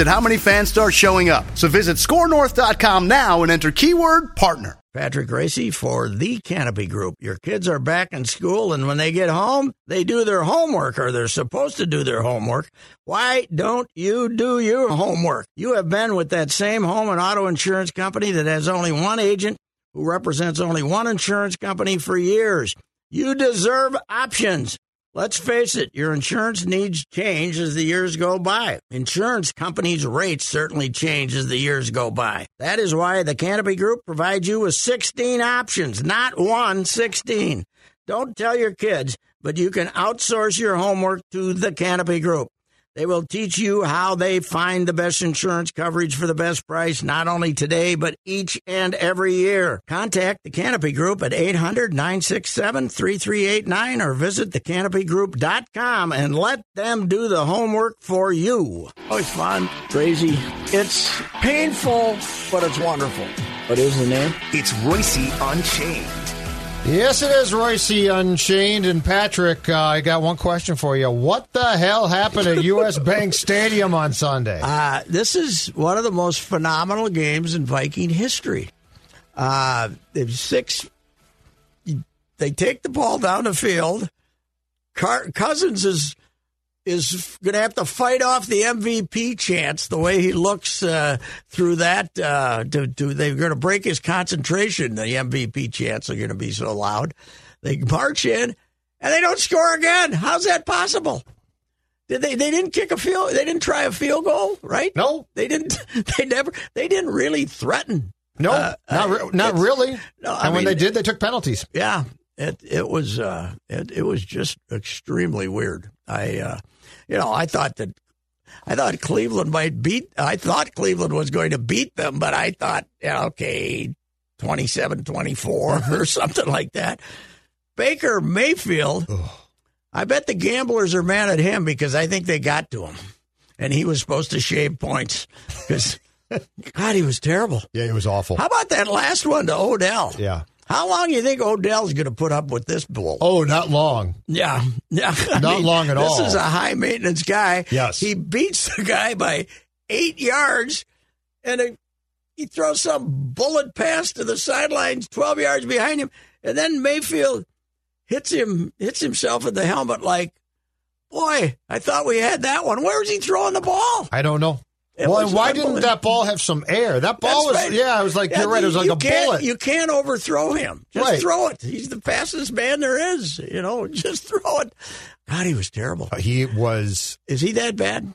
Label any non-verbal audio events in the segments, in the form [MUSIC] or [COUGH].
at how many fans start showing up. So visit scorenorth.com now and enter keyword partner. Patrick Reusse for the Canopy Group. Your kids are back in school, and when they get home, they do their homework, or they're supposed to do their homework. Why don't you do your homework? You have been with that same home and auto insurance company that has only one agent who represents only one insurance company for years. You deserve options. Let's face it, your insurance needs change as the years go by. Insurance companies' rates certainly change as the years go by. That is why the Canopy Group provides you with 16 options, not one, 16. Don't tell your kids, but you can outsource your homework to the Canopy Group. They will teach you how they find the best insurance coverage for the best price, not only today, but each and every year. Contact the Canopy Group at 800 967 3389 or visit thecanopygroup.com and let them do the homework for you. Oh, it's fun, crazy. It's painful, but it's wonderful. What is the name? It's Reusse Unchained. Yes, it is Reusse Unchained. And Patrick, uh, I got one question for you. What the hell happened at U.S. [LAUGHS] Bank Stadium on Sunday? Uh, this is one of the most phenomenal games in Viking history. Uh, six. They take the ball down the field. Car- Cousins is is going to have to fight off the MVP chance the way he looks uh, through that. Uh, to, to, they're going to break his concentration. The MVP chants are going to be so loud. They march in and they don't score again. How's that possible? Did they? They didn't kick a field. They didn't try a field goal, right? No, they didn't. [LAUGHS] They never. They didn't really threaten. No, uh, not re- not really. No, I and when they did, they took penalties. Yeah, it it was uh, it, it was just extremely weird. I uh, you know I thought that I thought Cleveland might beat. I thought Cleveland was going to beat them, but I thought yeah, okay, 27-24 uh-huh. or [LAUGHS] something like that. Baker Mayfield. I bet the gamblers are mad at him because I think they got to him, and he was supposed to shave points because. [LAUGHS] God, he was terrible. Yeah, he was awful. How about that last one to Odell? Yeah. How long do you think Odell's going to put up with this bull? Oh, not long. Yeah, yeah. [LAUGHS] I Not long at this all. This is a high maintenance guy. Yes. he beats the guy by eight yards, and a, he throws some bullet pass to the sidelines, twelve yards behind him, and then Mayfield hits him, hits himself in the helmet like, boy, I thought we had that one. Where was he throwing the ball? I don't know. It well, and why didn't that ball have some air? That ball That's was, right. yeah, it was like, Yeah, you're right, it was like a bullet. You can't overthrow him. Just Right. throw it. He's the fastest man there is. You know, [LAUGHS] just throw it. God, he was terrible. Uh, he was, Is he that bad?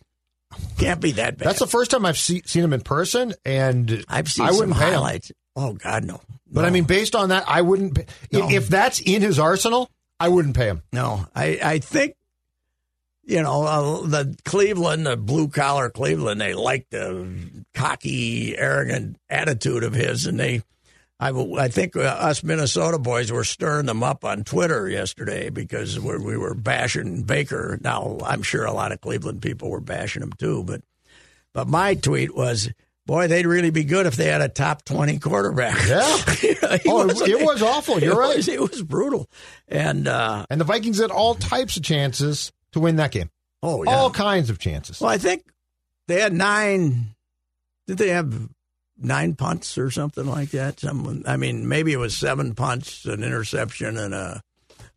Can't be that bad. that's the first time I've see, seen him in person, and I've seen I some wouldn't him. highlights. Oh God, no. But No. I mean, based on that, I wouldn't. Pay, No. If that's in his arsenal, I wouldn't pay him. no. I I think you know uh, the Cleveland, the blue collar Cleveland. They like the cocky, arrogant attitude of his, and they. I, I think uh, us Minnesota boys were stirring them up on Twitter yesterday because we we were bashing Baker. Now I'm sure a lot of Cleveland people were bashing him too, but but my tweet was, "Boy, they'd really be good if they had a top twenty quarterback." Yeah. [LAUGHS] You know, Oh, it was awful. You're [LAUGHS] it right. Was, it was brutal, and uh, And the Vikings had all types of chances to win that game. oh yeah. All kinds of chances. Well, I think they had nine. Did they have nine punts or something like that? Someone, I mean, maybe it was seven punts, an interception, and a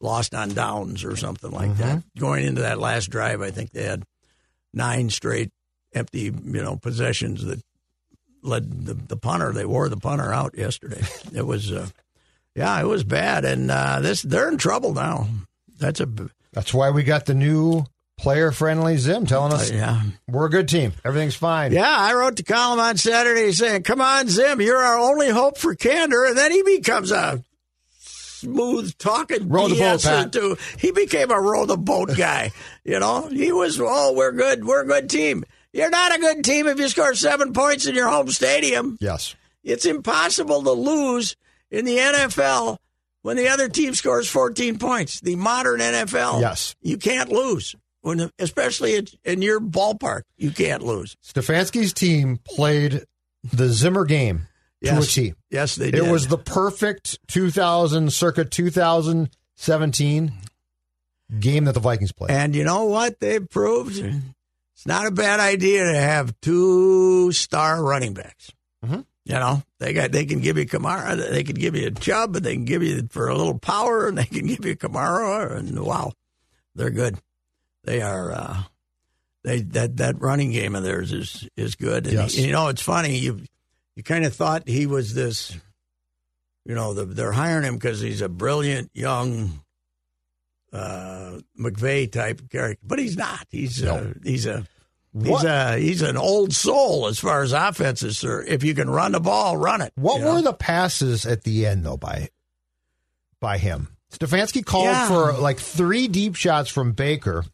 lost on downs or something like that. Going into that last drive, I think they had nine straight empty, you know, possessions that led the, the punter. They wore the punter out yesterday. [LAUGHS] It was. Uh, Yeah, it was bad, and uh, this they're in trouble now. That's a That's why we got the new player friendly Zim telling us yeah. we're a good team. Everything's fine. Yeah, I wrote the column on Saturday saying, "Come on, Zim, you're our only hope for candor," and then he becomes a smooth talking Row the boat, Pat. He became a row the boat [LAUGHS] guy. you know, he was, "Oh, we're good, we're a good team." You're not a good team if you score seven points in your home stadium. Yes. It's impossible to lose in the NFL when the other team scores 14 points. The modern NFL, Yes. you can't lose. When, especially in- in your ballpark, you can't lose. Stefanski's team played the Zimmer game to a Yes. T. Yes, they It was the perfect 2000, circa 2017 game that the Vikings played. And you know what they've proved? It's not a bad idea to have two star running backs. Mhm. You know, they got they can give you Kamara, they can give you a Chubb, and they can give you for a little power, and they can [LAUGHS] give you Kamara, and wow, they're good. They are. Uh, they that that running game of theirs is is good. And Yes. you know, it's funny. You you kind of thought he was this. You know, the, they're hiring him because he's a brilliant young uh, McVay type character, but he's not. He's uh, he's a he's a he's an old soul as far as offenses. Sir, if you can run the ball, run it. What you know? were the passes at the end though by by him? Stefanski called Yeah. for like three deep shots from Baker,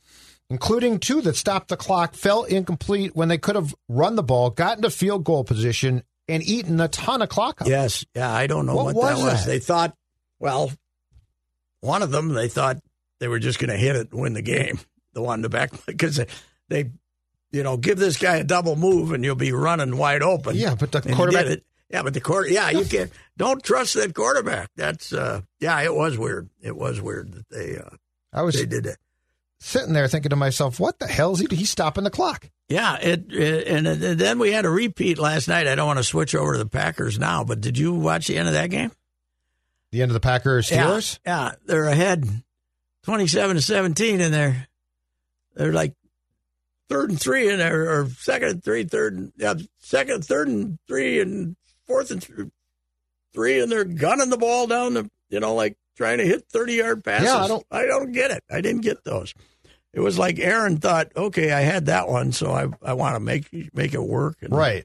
including two that stopped the clock, fell incomplete when they could have run the ball, got into field goal position, and eaten a ton of clock up. Yes, yeah, I don't know What what, was that was. that? They thought, well, one of them they thought they were just going to hit it and win the game. The one in the back because they, you know, give this guy a double move and you'll be running wide open. Yeah, but the And quarterback-. Yeah, but the quarter. Yeah, you can't. [LAUGHS] Don't trust that quarterback. That's. uh Yeah, it was weird. It was weird that they uh I was they did it. sitting there thinking to myself, what the hell is he? He's stopping the clock. Yeah, it, it and, and then we had a repeat last night. I don't want to switch over to the Packers now, but did you watch the end of that game? The end of the Packers Steelers. Yeah, yeah, they're ahead, twenty-seven to seventeen, and they're they're like third and three, and or second and three, third, and, yeah, second, third and three, and fourth and th- three, and they're gunning the ball down the, you know, like trying to hit thirty-yard passes. Yeah, I don't- I don't get it. I didn't get those. It was like Aaron thought, okay, I had that one, so I I want to make make it work. And, Right.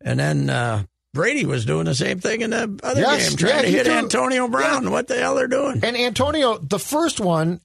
and then uh, Brady was doing the same thing in the other Yes, game, trying yeah, to hit threw- Antonio Brown. What the hell they're doing? And Antonio, the first one,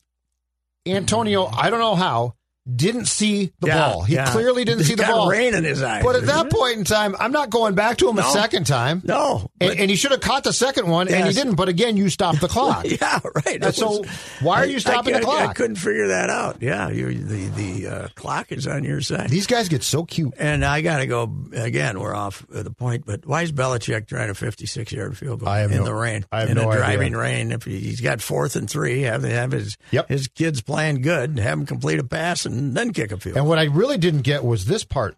Antonio, I don't know how, didn't see the Yeah, ball. He yeah. clearly didn't see the got ball. rain in his eyes. But at that point in time, I'm not going back to him a second time. no, And, and he should have caught the second one, and he didn't. But again, you stopped the [LAUGHS] clock. yeah, right. So why are you stopping I, the I- I couldn't figure that out. Yeah, you the the uh, clock is on your side. These guys get so cute. and I got to go again. We're off the point, but why is Belichick trying a 56 yard field goal I in no- the rain? I have in no idea. driving rain. If he, he's got fourth and three, have have his Yep. his kids playing good, have him complete a pass, and then kick a field. And what I really didn't get was this part.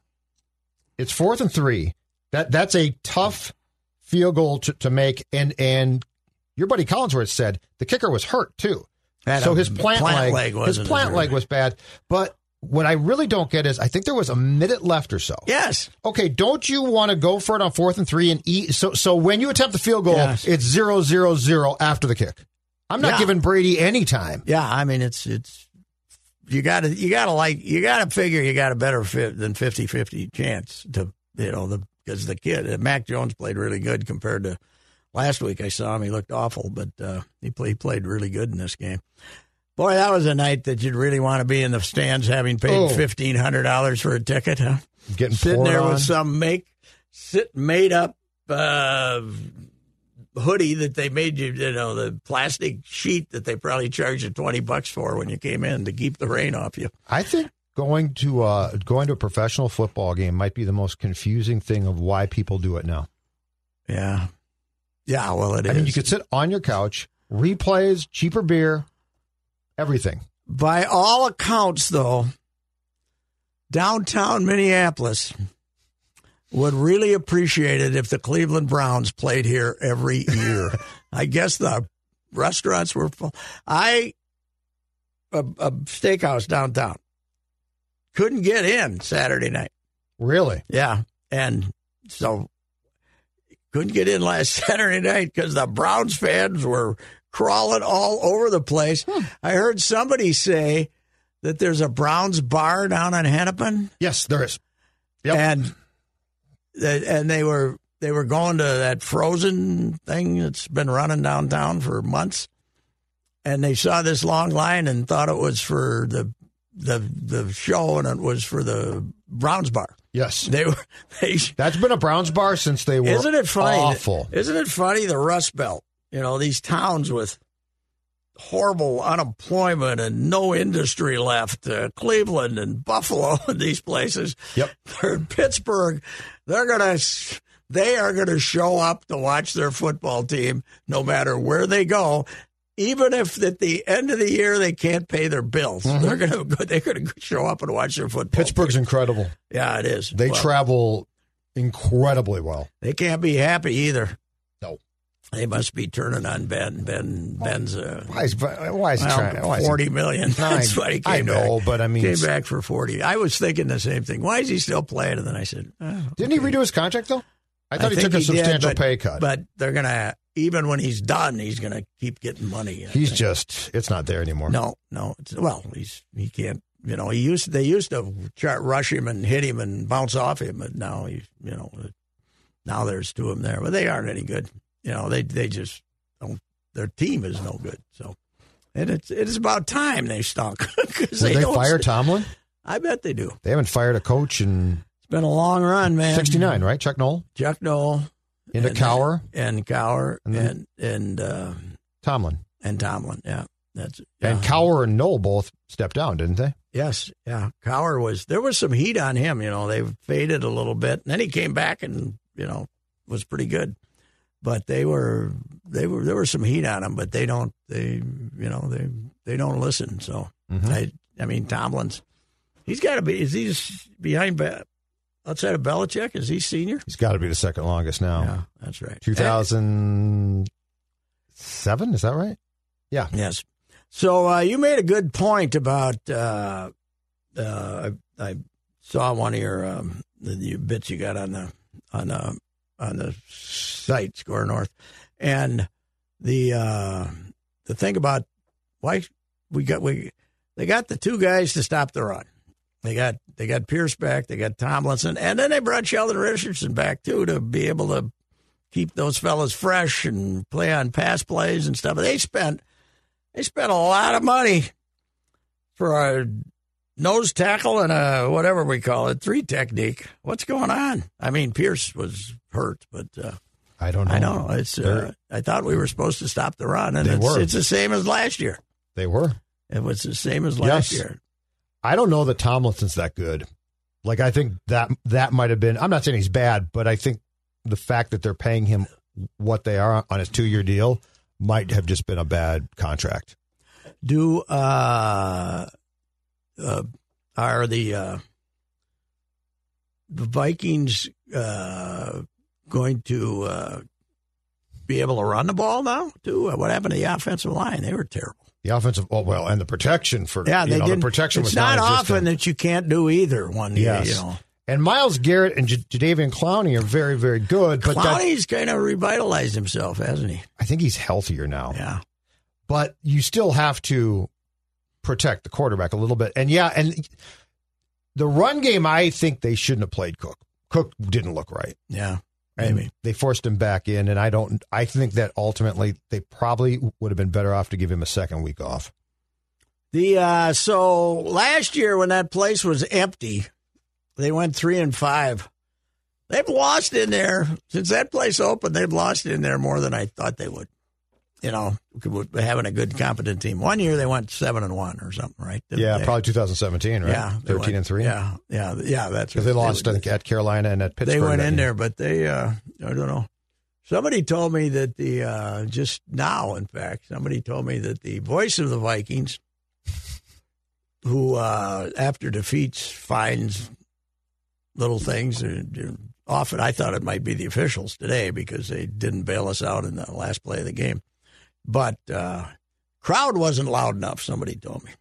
It's fourth and three. That that's a tough field goal to, to make. And and your buddy Collinsworth said the kicker was hurt too. Had so his plant, leg, his wasn't plant leg was bad. But what I really don't get is I think there was a minute left or so. Yes. Okay, don't you want to go for it on fourth and three and eat? So so when you attempt the field goal, Yes. it's zero zero zero after the kick. I'm not Yeah. giving Brady any time. Yeah, I mean it's it's you got to you got to like you got to figure you got a better fit than 50-50 chance to you know the because the kid uh, Mac Jones played really good compared to last week. I saw him; he looked awful, but uh, he played he played really good in this game. Boy, that was a night that you'd really want to be in the stands, having paid Oh. fifteen hundred dollars for a ticket, huh? Getting Sitting there on. with some make sit made up uh, hoodie that they made you, you know, the plastic sheet that they probably charged you twenty bucks for when you came in to keep the rain off you. I think going to uh, going to a professional football game might be the most confusing thing of why people do it now. Yeah, yeah. Well, it is. I mean, you could sit on your couch, replays, cheaper beer, everything. By all accounts, though, downtown Minneapolis would really appreciate it if the Cleveland Browns played here every year. [LAUGHS] I guess the restaurants were full. I a, a steakhouse downtown couldn't get in Saturday night. Really? Yeah, and so couldn't get in last [LAUGHS] Saturday night because the Browns fans were crawling all over the place. Hmm. I heard somebody say that there's a Browns bar down on Hennepin, Yes, there is. Yep. and and they were they were going to that frozen thing that's been running downtown for months, and they saw this long line and thought it was for the the the show, and it was for the Browns bar. yes. [LAUGHS] They were they. That's been a Browns bar since they were Isn't it funny? awful. Isn't it funny? The Rust Belt, you know, these towns with horrible unemployment and no industry left, uh, Cleveland and Buffalo [LAUGHS] and these places. Yep. [LAUGHS] They're in Pittsburgh. They're gonna, they are gonna show up to watch their football team, no matter where they go. Even if at the end of the year they can't pay their bills, mm-hmm. they're gonna they're gonna show up and watch their football. Pittsburgh's incredible. yeah, it is. They Well, travel incredibly well. They can't be happy either. No. They must be turning on Ben. Ben Ben's uh, Why is why is he well, trying? Why forty million. [LAUGHS] That's why he came I know, back. but I mean, came back for forty. I was thinking the same thing. Why is he still playing? And then I said, oh, Didn't he redo his contract though? I thought he took a did, substantial but- pay cut. But they're gonna even when he's done, he's gonna keep getting money. I He's think. just it's not there anymore. no, no. Well, he's he can't. You know, he used they used to rush him and hit him and bounce off him, but now he's you know now there's two of them there, but they aren't any good. You know, they they just don't. Their team is no good. So, and it's it is about time they stunk [LAUGHS] because Will they, don't- fire Tomlin? I bet they do. They haven't fired a coach in It's been a long run, man. sixty nine, right? Chuck Noll Chuck Noll into and- Cowher and Cowher And and and uh, Tomlin and Tomlin. Yeah, that's and yeah. Cowher and Noll both stepped down, didn't they? Yes, yeah. Cowher was there was some heat on him. You know, they faded a little bit, and then he came back and you know was pretty good. But they were they were there was some heat on them, but they don't they you know they they don't listen. So Mhm. I I mean Tomlin's he's got to be is he behind Be- outside of Belichick? Is he senior? He's got to be the second longest now. Yeah, that's right. Two thousand seven, is that right? Yeah. Yes. So uh, you made a good point about. Uh, uh, I, I saw one of your um, bits you got on the on the on the site Score North, and the uh, the thing about why we got we they got the two guys to stop the run. They got they got Pierce back, they got Tomlinson, and then they brought Sheldon Richardson back too to be able to keep those fellas fresh and play on pass plays and stuff. They spent they spent a lot of money for a nose tackle and a whatever we call it three technique. What's going on? I mean, Pierce was hurt, but uh, I don't know. I know it's. Uh, I thought we were supposed to stop the run, and it's, it's the same as last year. They were. It was the same as last Yes. year. I don't know that Tomlinson's that good. Like I think that that might have been. I'm not saying he's bad, but I think the fact that they're paying him what they are on his two year deal might have just been a bad contract. Do uh, uh, are the uh, the Vikings uh, going to uh, be able to run the ball now? Too. What happened to the offensive line? They were terrible. The offensive, oh well, and the protection for Yeah, you they know, didn't. the protection it's was not often that you can't do either. One Yes. you know. And Myles Garrett and J- Jadeveon Clowney are very, very good, but Clowney's kind of revitalized himself, hasn't he? I think he's healthier now. Yeah. But you still have to protect the quarterback a little bit. And yeah, and the run game, I think they shouldn't have played Cook. Cook didn't look right. Yeah. Maybe. they forced him back in, and I don't. I think that ultimately they probably would have been better off to give him a second week off. The uh, so last year when that place was empty, they went three and five. They've lost in there since that place opened. They've lost in there more than I thought they would. You know, having a good competent team. One year they went seven and one or something, right? Didn't Yeah, they? probably 2017, right? Yeah, 13 went- and three. Yeah, yeah, yeah. That's because they lost think, at Carolina and at Pittsburgh. They went in year. there, but they, uh, I don't know. Somebody told me that the, uh, just now, in fact, somebody told me that the voice of the Vikings, who, uh, after defeats, finds little things, uh, often I thought it might be the officials today because they didn't bail us out in the last play of the game. But, uh, crowd wasn't loud enough, somebody told me.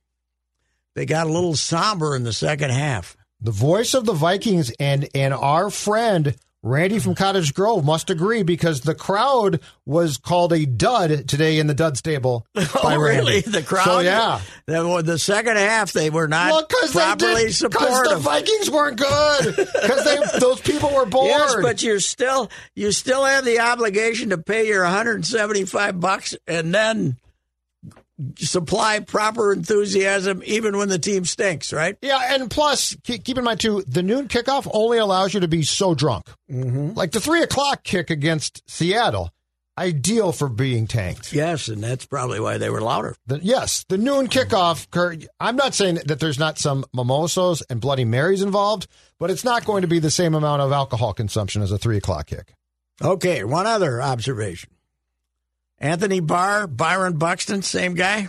They got a little somber in the second half. The voice of the Vikings and and our friend Randy from Cottage Grove must agree because the crowd was called a dud today in the dud stable. [LAUGHS] Oh, by Oh, really? The crowd? So, yeah. The, the second half, they were not Well, because properly the supportive. Vikings weren't good. [LAUGHS] Because those people were bored. Yes, but you're still you still have the obligation to pay your 175 bucks and then supply proper enthusiasm even when the team stinks, right? Yeah, and plus, keep, in mind too, the noon kickoff only allows you to be so drunk. Mm-hmm. Like the three o'clock kick against Seattle, ideal for being tanked. Yes, and that's probably why they were louder. The, yes, the noon kickoff. Kurt, I'm not saying that there's not some mimosas and Bloody Marys involved, but it's not going to be the same amount of alcohol consumption as a three o'clock kick. Okay, one other observation. Anthony Barr, Byron Buxton, same guy?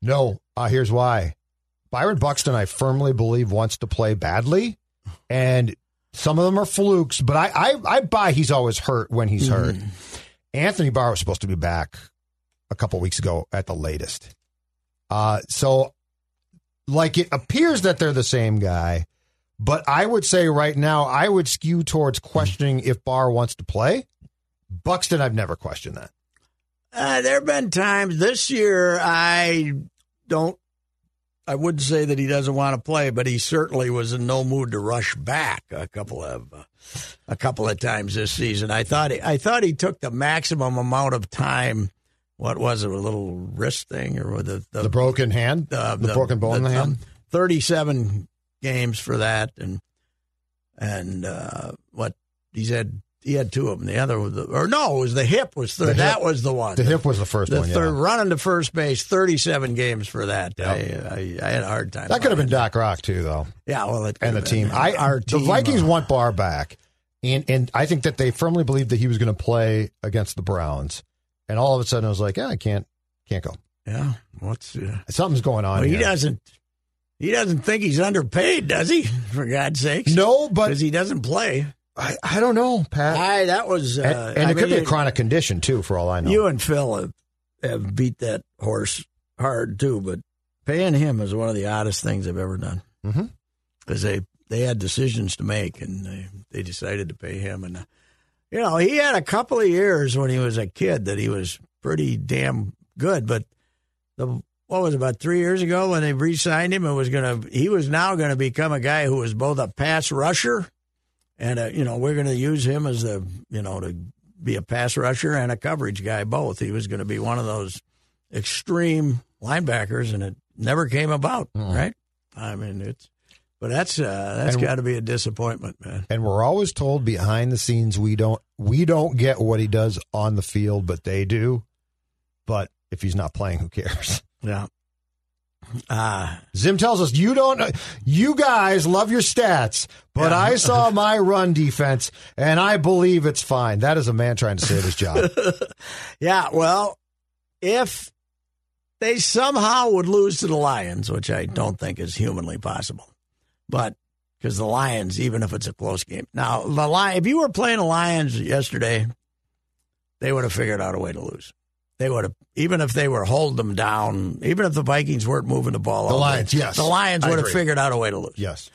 No, uh, here's why. Byron Buxton, I firmly believe, wants to play badly, and some of them are flukes. But I, I, I buy he's always hurt when he's hurt. Anthony Barr was supposed to be back a couple weeks ago at the latest. Uh, so, like, it appears that they're the same guy, but I would say right now, I would skew towards questioning if Barr wants to play. Buxton, I've never questioned that. Uh, there have been times this year I don't. I wouldn't say that he doesn't want to play, but he certainly was in no mood to rush back a couple of uh, a couple of times this season. I thought he, I thought he took the maximum amount of time. What was it? A little wrist thing or the The broken hand, uh, the, broken bone in the hand. Thirty-seven games for that, and and uh, what he said. He had two of them. The other was the, or no, it was the hip was third. The hip- that was the one. The hip was the first The one. third yeah. running to first base, thirty-seven games for that. I, I, I had a hard time. That could have been Doc Rock too, though. Yeah, well, it and the team. been. I our the team, Vikings uh, want Barr back, and and I think that they firmly believed that he was going to play against the Browns, and all of a sudden I was like, yeah, I can't can't go. Yeah, what's uh, Something's going on. well, he doesn't. He doesn't think he's underpaid, does he? [LAUGHS] For God's sakes, No, but because he doesn't play. I, I don't know, Pat. I that was, uh, and and it could be a chronic condition too, for all I know. You and Phil have, have beat that horse hard too, but paying him is one of the oddest things I've ever done. Because they they had decisions to make, and they they decided to pay him. And uh, you know, he had a couple of years when he was a kid that he was pretty damn good. But the what was it, about three years ago when they re-signed him, it was gonna he was now going to become a guy who was both a pass rusher and a, you know we're going to use him as the you know to be a pass rusher and a coverage guy both. He was going to be one of those extreme linebackers, and it never came about. Right? I mean, it's but that's uh, that's got to be a disappointment, man. and we're always told behind the scenes we don't we don't get what he does on the field, but they do. But if he's not playing, who cares? Yeah. Ah, Zim tells us you don't you guys love your stats, but I saw [LAUGHS] my run defense and I believe it's fine. That is a man trying to save his job. [LAUGHS] yeah. Well, if they somehow would lose to the Lions, which I don't think is humanly possible, but because the Lions, even if it's a close game, now the Lion, if you were playing the Lions yesterday, they would have figured out a way to lose. They would have, even if they were holding them down, even if the Vikings weren't moving the ball. The Lions, yes. the Lions would have figured out a way to lose. yes.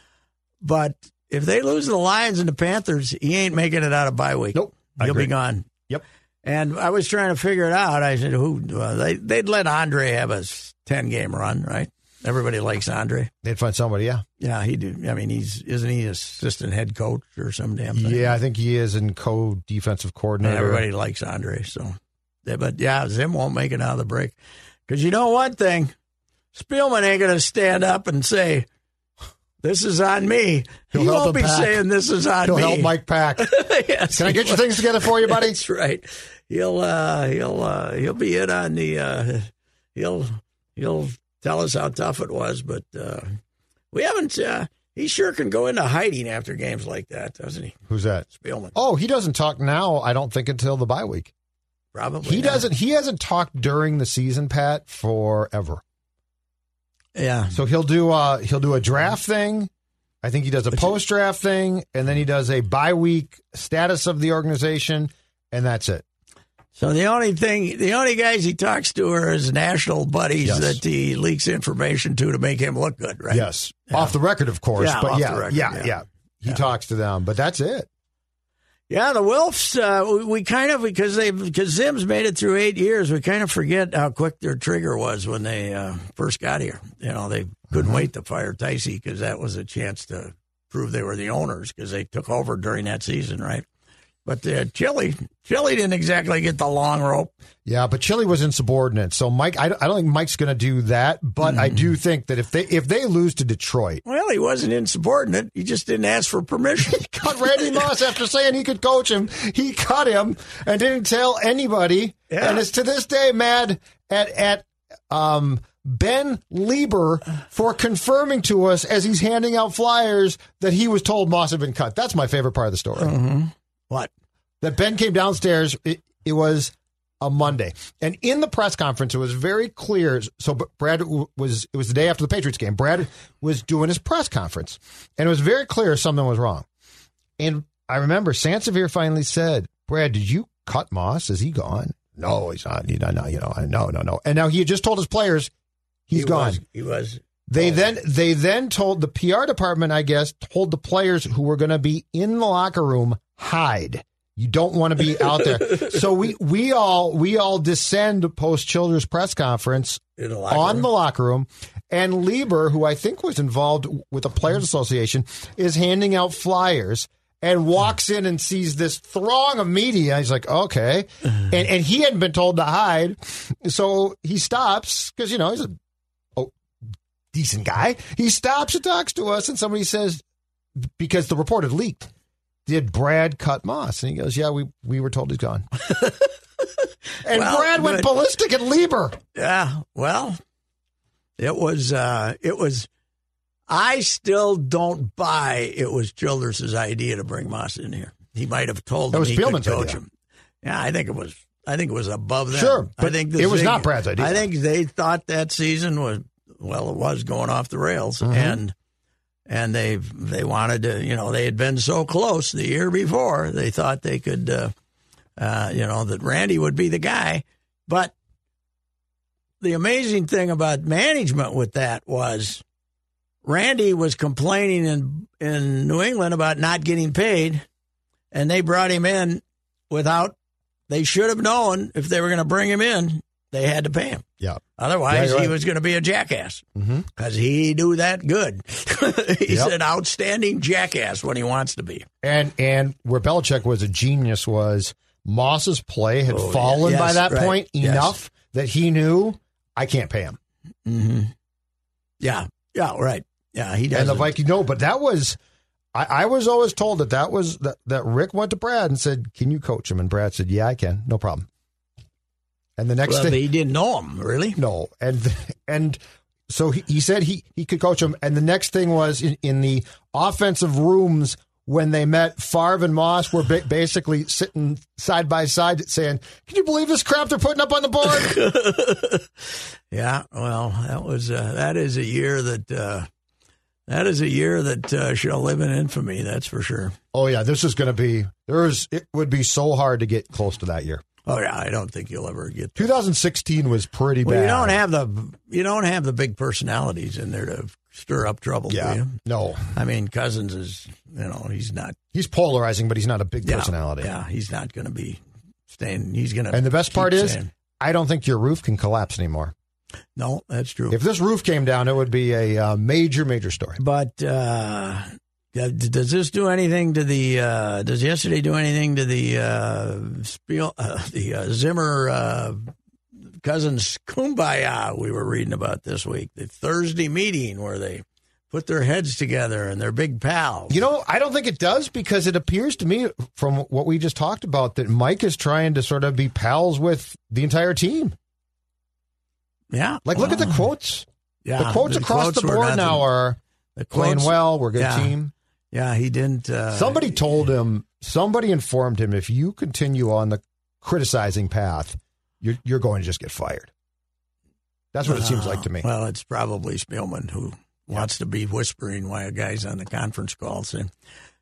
But if they lose the Lions and the Panthers, he ain't making it out of bye week. Nope. He'll be gone. Yep. And I was trying to figure it out. I said, "Who? Uh, they they'd let Andre have a ten game run, right? Everybody likes Andre. They'd find somebody, yeah. Yeah, he do. I mean, he's isn't he assistant head coach or some damn thing? Yeah, I think he is in co defensive And coordinator. everybody likes Andre. So, but yeah, Zim won't make it out of the break because you know one thing, Spielman ain't going to stand up and say, "This is on me." He'll he won't be pack. saying, "This is on me. He'll me." help Mike Pack. [LAUGHS] yes, Can I get your things together for you, buddy? That's right. He'll uh, he'll uh, he'll be in on the uh, he'll he'll tell us how tough it was, but uh, we haven't. Uh, he sure can go into hiding after games like that, doesn't he, Who's that? Spielman? Oh, he doesn't talk now, I don't think, until the bye week. Probably He not. doesn't he hasn't talked during the season, Pat, forever. Yeah, So he'll do uh he'll do a draft thing. I think he does a post draft thing, and then he does a bye week status of the organization, and that's it. So the only thing, the only guys he talks to are his national buddies Yes. that he leaks information to to make him look good, right? Yes. Off the record, of course. Yeah, but off yeah, the record, yeah, yeah. yeah, He talks to them, but that's it. Yeah, the Wilfs. Uh, we, we kind of because they because Zim's made it through eight years. We kind of forget how quick their trigger was when they uh, first got here. You know, they couldn't wait to fire Ticey because that was a chance to prove they were the owners because they took over during that season, right? But uh, Chili, Chili didn't exactly get the long rope. Yeah, but Chili was insubordinate. So Mike, I, don't- I don't think Mike's going to do that. But I do think that if they if they lose to Detroit, Well, he wasn't insubordinate. He just didn't ask for permission. [LAUGHS] He cut Randy Moss after saying he could coach him. He cut him and didn't tell anybody. Yeah. And is to this day mad at at um, Ben Leber for confirming to us as he's handing out flyers that he was told Moss had been cut. That's my favorite part of the story. What? That Ben came downstairs. It, it was a Monday, and in the press conference, it was very clear. So Brad was. It was the day after the Patriots game. Brad was doing his press conference, and it was very clear something was wrong. And I remember Sansevere finally said, "Brad, did you cut Moss? Is he gone?" No, he's not. You know, no, you know, no, no, no. And now he had just told his players he's he gone. Was, he was. They oh, then they then told the PR department, I guess, told the players who were going to be in the locker room hide. You don't want to be out there. [LAUGHS] so we we all we all descend post Childress press conference In the on room. the locker room, and Leber, who I think was involved with the Players Association, is handing out flyers. And walks in and sees this throng of media. He's like, okay. Uh-huh. And, and he hadn't been told to hide. So he stops because, you know, he's a decent guy. He stops and talks to us, and somebody says, because the report had leaked, did Brad cut Moss? And he goes, yeah, we, we were told he's gone. [LAUGHS] and Well, Brad went good. ballistic at Leber. Yeah, well, it was uh it was I still don't buy it was Childress's idea to bring Moss in here. He might have told That him was he could coach idea. him. Yeah, I think it was I think it was above that. Sure, I think it was not Brad's idea. I think they thought that season was well, it was going off the rails, Mm-hmm. and and they they wanted to, you know, they had been so close the year before. They thought they could, uh, uh, you know, that Randy would be the guy. But the amazing thing about management with that was Randy was complaining in in New England about not getting paid, and they brought him in without. They should have known if they were going to bring him in, they had to pay him. Yeah. Otherwise, you're he right. was going to be a jackass because he do that good. [LAUGHS] He's Yep. an outstanding jackass when he wants to be. And and where Belichick was a genius was Moss's play had Oh, fallen yes, by that right. point Yes. enough that he knew I can't pay him. Mm-hmm. Yeah, yeah, right. Yeah, he does. And the Vikings no, but that was I, I was always told that that was that, that Rick went to Brad and said, "Can you coach him?" And Brad said, "Yeah, I can, no problem." And the next well, day, he didn't know him really. no, and and so he, he said he he could coach him. And the next thing was in, in the offensive rooms when they met, Favre and Moss were ba- basically sitting side by side, saying, "Can you believe this crap they're putting up on the board?" [LAUGHS] Yeah, well, that was uh, that is a year that uh, that is a year that uh, shall live in infamy. That's for sure. oh yeah, this is going to be there is it would be so hard to get close to that year. Oh yeah, I don't think you'll ever get. There. 2016 was pretty Well, bad. you don't have the you don't have the big personalities in there to stir up trouble. do yeah, you? no. I mean, Cousins is you know he's not He's polarizing, but he's not a big yeah, personality. Yeah, he's not going to be staying. He's going to. And the best part is, staying. I don't think your roof can collapse anymore. no, that's true. If this roof came down, it would be a uh, major, major story. But uh, does this do anything to the? Uh, does yesterday do anything to the uh, Spiel, uh, [LAUGHS] the uh, Zimmer uh, cousins kumbaya we were reading about this week? The Thursday meeting where they put their heads together and they're big pals. You know, I don't think it does because it appears to me from what we just talked about that Mike is trying to sort of be pals with the entire team. yeah, Like, look at the quotes. Yeah, the quotes across quotes the board now are The playing well. We're a good yeah. team. Yeah, he didn't. Uh, Somebody told him, somebody informed him, if you continue on the criticizing path, you're, you're going to just get fired. That's what it seems like to me. Well, it's probably Spielman who wants to be whispering while a guy's on the conference call saying,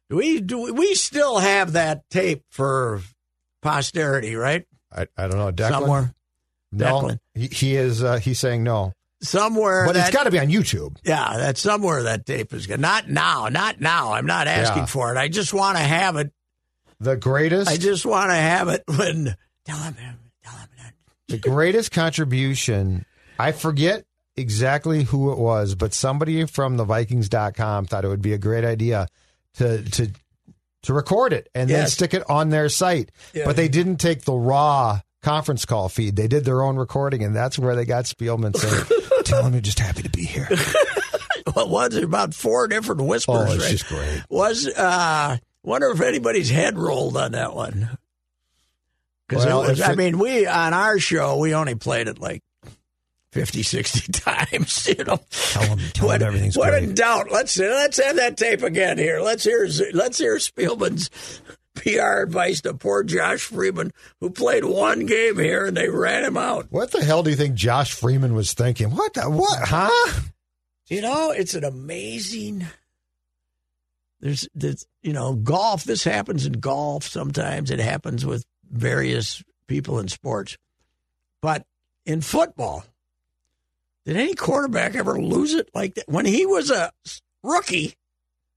"Do we do we- we still have that tape for posterity, right? I, I don't know. Declan? Somewhere, No, Declan. he, he is. Uh, he's saying no, somewhere but that it's got to be on YouTube. yeah, that somewhere that tape is good. Not now, not now. I'm not asking Yeah. for it. I just want to have it The greatest. I just want to have it when tell him, tell him. the greatest contribution. I forget exactly who it was, but somebody from the Vikings.com thought it would be a great idea to to to record it and then stick it on their site. Yeah. But they didn't take the raw conference call feed. They did their own recording, and that's where they got Spielman saying, [LAUGHS] "Tell him you're just happy to be here." [LAUGHS] What was it? About four different whispers. Oh, it's right? just great. Was uh, wonder if anybody's head rolled on that one. Because Well, I it- mean, we on our show we only played it like 50, 60 [LAUGHS] times. You know, Tell him, tell when, him everything's great. in doubt, let's let's have that tape again here. Let's hear let's hear Spielman's PR advice to poor Josh Freeman, who played one game here and they ran him out. What the hell do you think Josh Freeman was thinking? What the what? Huh? You know, it's an amazing. There's, there's, you know, golf. This happens in golf. Sometimes it happens with various people in sports, but in football, did any quarterback ever lose it like that? When he was a rookie,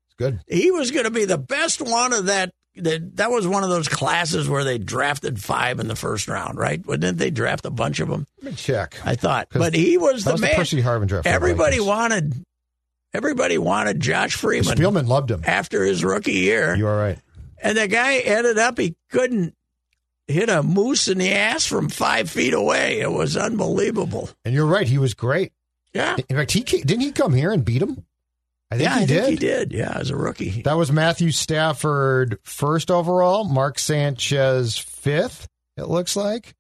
It's good. he was going to be the best one of that. That that was one of those classes where they drafted five in the first round, right? Well, didn't they draft a bunch of them? Let me check. I thought, but he was the was man. the Percy Harvin draft. Everybody wanted everybody wanted Josh Freeman Spielman loved him. after his rookie year. You are right. and the guy ended up he couldn't hit a moose in the ass from five feet away. It was unbelievable. And you're right. He was great. Yeah. In fact, he didn't he come here and beat him. I think yeah, he I did. think he did. Yeah, as a rookie. That was Matthew Stafford first overall, Mark Sanchez fifth. It looks like.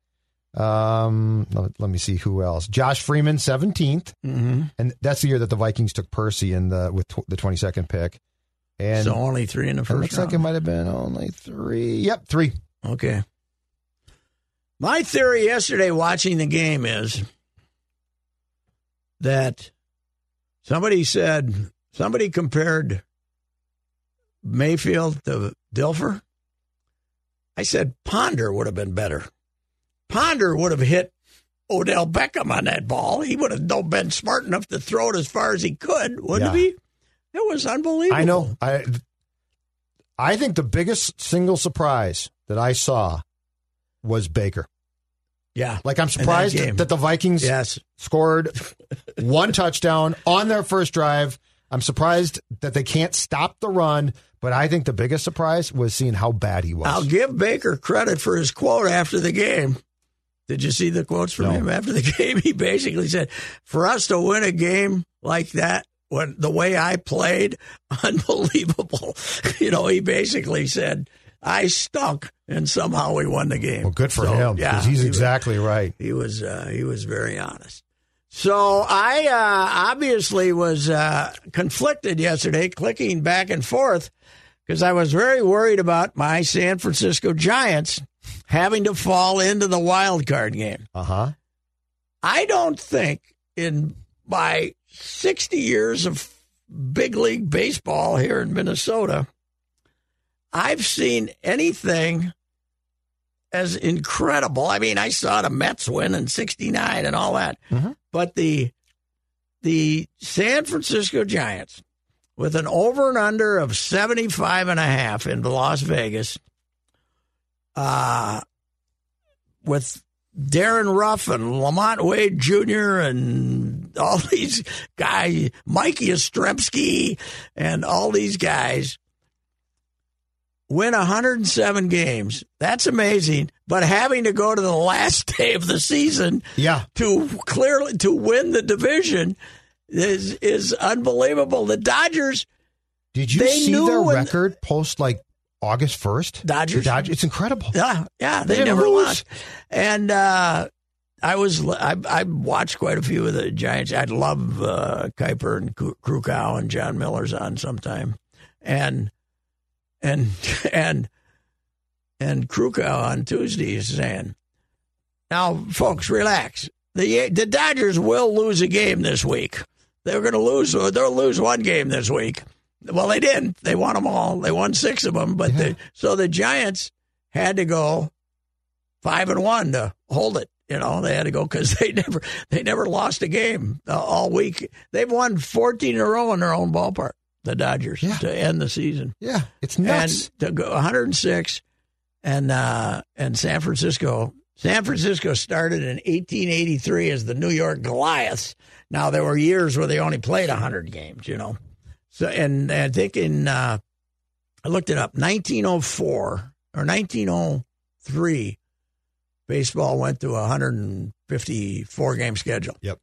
Um, let, let me see who else. Josh Freeman 17th, hmm and that's the year that the Vikings took Percy in the with tw- the 22nd pick. And so only three in the it first looks like it might have been only three. Yep, three. Okay. My theory yesterday watching the game is that somebody said somebody compared Mayfield to Dilfer. I said Ponder would have been better. Ponder would have hit Odell Beckham on that ball. He would have been smart enough to throw it as far as he could, wouldn't Yeah. he? It was unbelievable. I know. I I think the biggest single surprise that I saw was Baker. Yeah. Like I'm surprised game. that the Vikings Yes. scored one touchdown on their first drive. I'm surprised that they can't stop the run, but I think the biggest surprise was seeing how bad he was. I'll give Baker credit for his quote after the game. Did you see the quotes from No. him after the [LAUGHS] game? He basically said, "For us to win a game like that, when the way I played, [LAUGHS] unbelievable." [LAUGHS] You know, he basically said, "I stunk, and somehow we won the game." well, good for So, him Yeah, because he's he was- exactly right. he was uh, he was very honest. So I uh, obviously was uh, conflicted yesterday, clicking back and forth because I was very worried about my San Francisco Giants having to fall into the wild card game. Uh huh. I don't think in my 60 years of big league baseball here in Minnesota, I've seen anything as incredible. I mean, I saw the Mets win in 69 and all that. Mhm. But the the San Francisco Giants with an over and under of 75 and a half in Las Vegas uh with Darin Ruf and LaMonte Wade Jr. and all [LAUGHS] these guys, Mike Yastrzemski and all these guys win 107 games. That's amazing. But having to go to the last [LAUGHS] day of the season Yeah. to clearly to win the division is is unbelievable. The Dodgers Did you see their record post like August first? Dodgers? The Dodgers. It's incredible. Yeah, yeah, They they, never lose. lost. And uh, I was I, I watched quite a few of the Giants. I'd love uh, Kuiper and Kru- Krukow and Jon Miller's on sometime, and [LAUGHS] and and and Krukow on Tuesday is saying, "Now, folks, relax. the The Dodgers will lose a game this week. They're going to lose. They'll lose one game this week." Well, they didn't. They won them all. They won six of them. But Yeah. the, so the Giants had to go five and one to hold it. You know, they had to go because [LAUGHS] they never they never lost a game uh, all week. They've won fourteen in a row in their own ballpark. The Dodgers Yeah. to end the season Yeah. It's nuts. and to go 106. and uh, and San Francisco. San Francisco started in 1883 as the New York Goliaths. Now there were years where they only played 100 games, you know. So and I think in uh, I looked it up 1904 or 1903 baseball went to a 154 game schedule. Yep.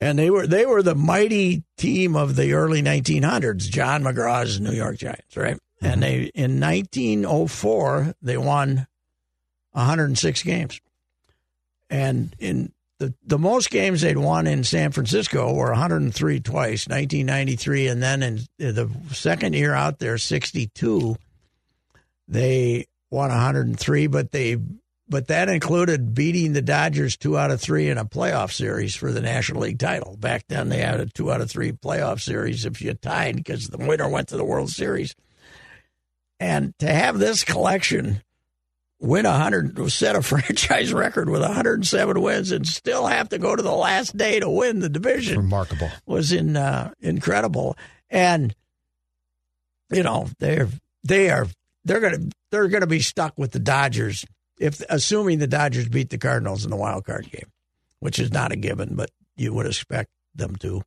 And they were they were the mighty team of the early 1900s, John McGraw's New York Giants, right? And mm-hmm. they in 1904 they won 106 games. And in the the most games they'd won in San Francisco were 103 twice, 1993 and then in the second year out there 62 they won 103 but they but that included beating the Dodgers two out of three in a playoff series for the National League title. Back then, they had a two out of three playoff series if you tied because the winner went to the World Series. And to have this collection win a hundred, set a [LAUGHS] franchise record with 107 wins, and still have to go to the last day to win the division, Remarkable. was in uh, incredible. And you know they're they are they're gonna they're gonna be stuck with the Dodgers if assuming the Dodgers beat the Cardinals in the wild card game, which is not a given, but you would expect them to.